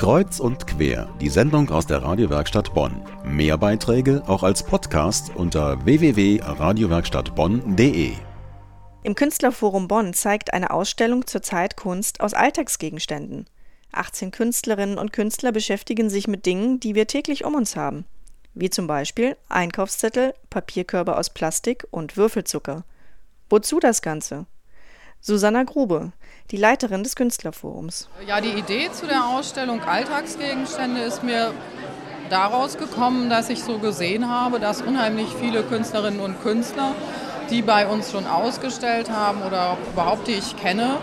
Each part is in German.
Kreuz und quer, die Sendung aus der Radiowerkstatt Bonn. Mehr Beiträge auch als Podcast unter www.radiowerkstattbonn.de. Im Künstlerforum Bonn zeigt eine Ausstellung zur Zeit Kunst aus Alltagsgegenständen. 18 Künstlerinnen und Künstler beschäftigen sich mit Dingen, die wir täglich um uns haben. Wie zum Beispiel Einkaufszettel, Papierkörbe aus Plastik und Würfelzucker. Wozu das Ganze? Susanna Grube, die Leiterin des Künstlerforums. Ja, die Idee zu der Ausstellung Alltagsgegenstände ist mir daraus gekommen, dass ich so gesehen habe, dass unheimlich viele Künstlerinnen und Künstler, die bei uns schon ausgestellt haben oder überhaupt die ich kenne,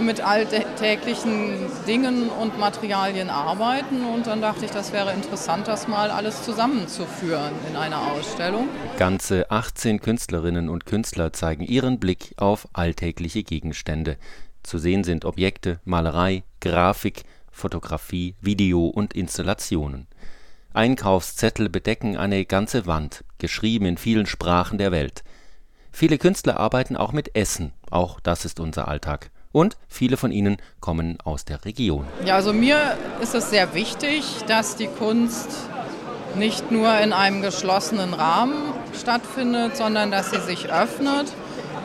mit alltäglichen Dingen und Materialien arbeiten. Und dann dachte ich, das wäre interessant, das mal alles zusammenzuführen in einer Ausstellung. Ganze 18 Künstlerinnen und Künstler zeigen ihren Blick auf alltägliche Gegenstände. Zu sehen sind Objekte, Malerei, Grafik, Fotografie, Video und Installationen. Einkaufszettel bedecken eine ganze Wand, geschrieben in vielen Sprachen der Welt. Viele Künstler arbeiten auch mit Essen, auch das ist unser Alltag und viele von ihnen kommen aus der Region. Ja, also mir ist es sehr wichtig, dass die Kunst nicht nur in einem geschlossenen Rahmen stattfindet, sondern dass sie sich öffnet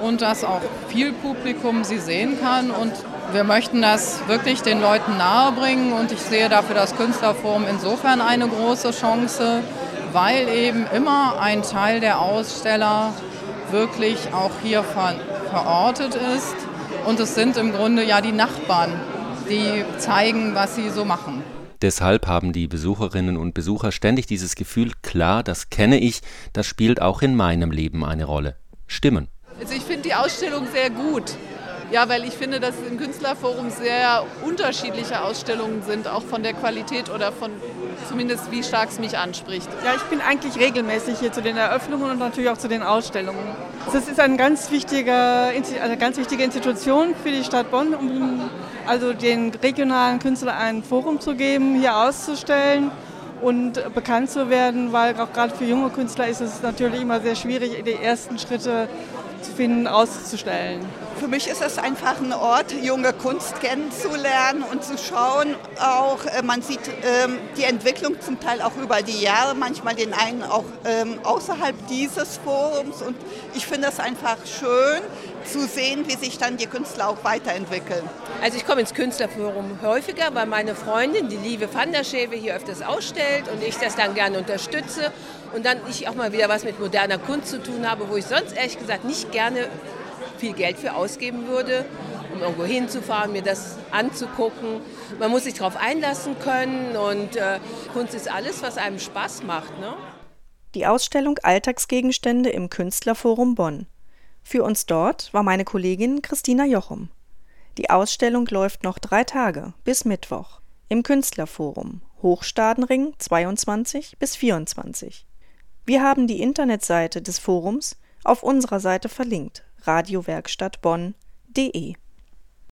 und dass auch viel Publikum sie sehen kann. Und wir möchten das wirklich den Leuten nahebringen und ich sehe dafür das Künstlerforum insofern eine große Chance, weil eben immer ein Teil der Aussteller wirklich auch hier verortet ist und es sind im Grunde ja die Nachbarn, die zeigen, was sie so machen. Deshalb haben die Besucherinnen und Besucher ständig dieses Gefühl, klar, das kenne ich, das spielt auch in meinem Leben eine Rolle. Stimmen. Also ich finde die Ausstellung sehr gut. Ja, weil ich finde, dass im Künstlerforum sehr unterschiedliche Ausstellungen sind, auch von der Qualität oder von zumindest wie stark es mich anspricht. Ja, ich bin eigentlich regelmäßig hier zu den Eröffnungen und natürlich auch zu den Ausstellungen. Das ist eine ganz wichtige, eine ganz wichtige Institution für die Stadt Bonn, um also den regionalen Künstlern ein Forum zu geben, hier auszustellen und bekannt zu werden, weil auch gerade für junge Künstler ist es natürlich immer sehr schwierig, die ersten Schritte zu finden, auszustellen. Für mich ist es einfach ein Ort, junge Kunst kennenzulernen und zu schauen. Auch äh, man sieht ähm, die Entwicklung zum Teil auch über die Jahre, manchmal den einen auch ähm, außerhalb dieses Forums. Und ich finde es einfach schön zu sehen, wie sich dann die Künstler auch weiterentwickeln. Also ich komme ins Künstlerforum häufiger, weil meine Freundin, die liebe Van der Schewe, hier öfters ausstellt und ich das dann gerne unterstütze. Und dann ich auch mal wieder was mit moderner Kunst zu tun habe, wo ich sonst ehrlich gesagt nicht gerne viel Geld für ausgeben würde, um irgendwo hinzufahren, mir das anzugucken. Man muss sich darauf einlassen können und äh, Kunst ist alles, was einem Spaß macht. Ne? Die Ausstellung Alltagsgegenstände im Künstlerforum Bonn. Für uns dort war meine Kollegin Christina Jochum. Die Ausstellung läuft noch drei Tage bis Mittwoch im Künstlerforum Hochstadenring 22 bis 24. Wir haben die Internetseite des Forums auf unserer Seite verlinkt radiowerkstattbonn.de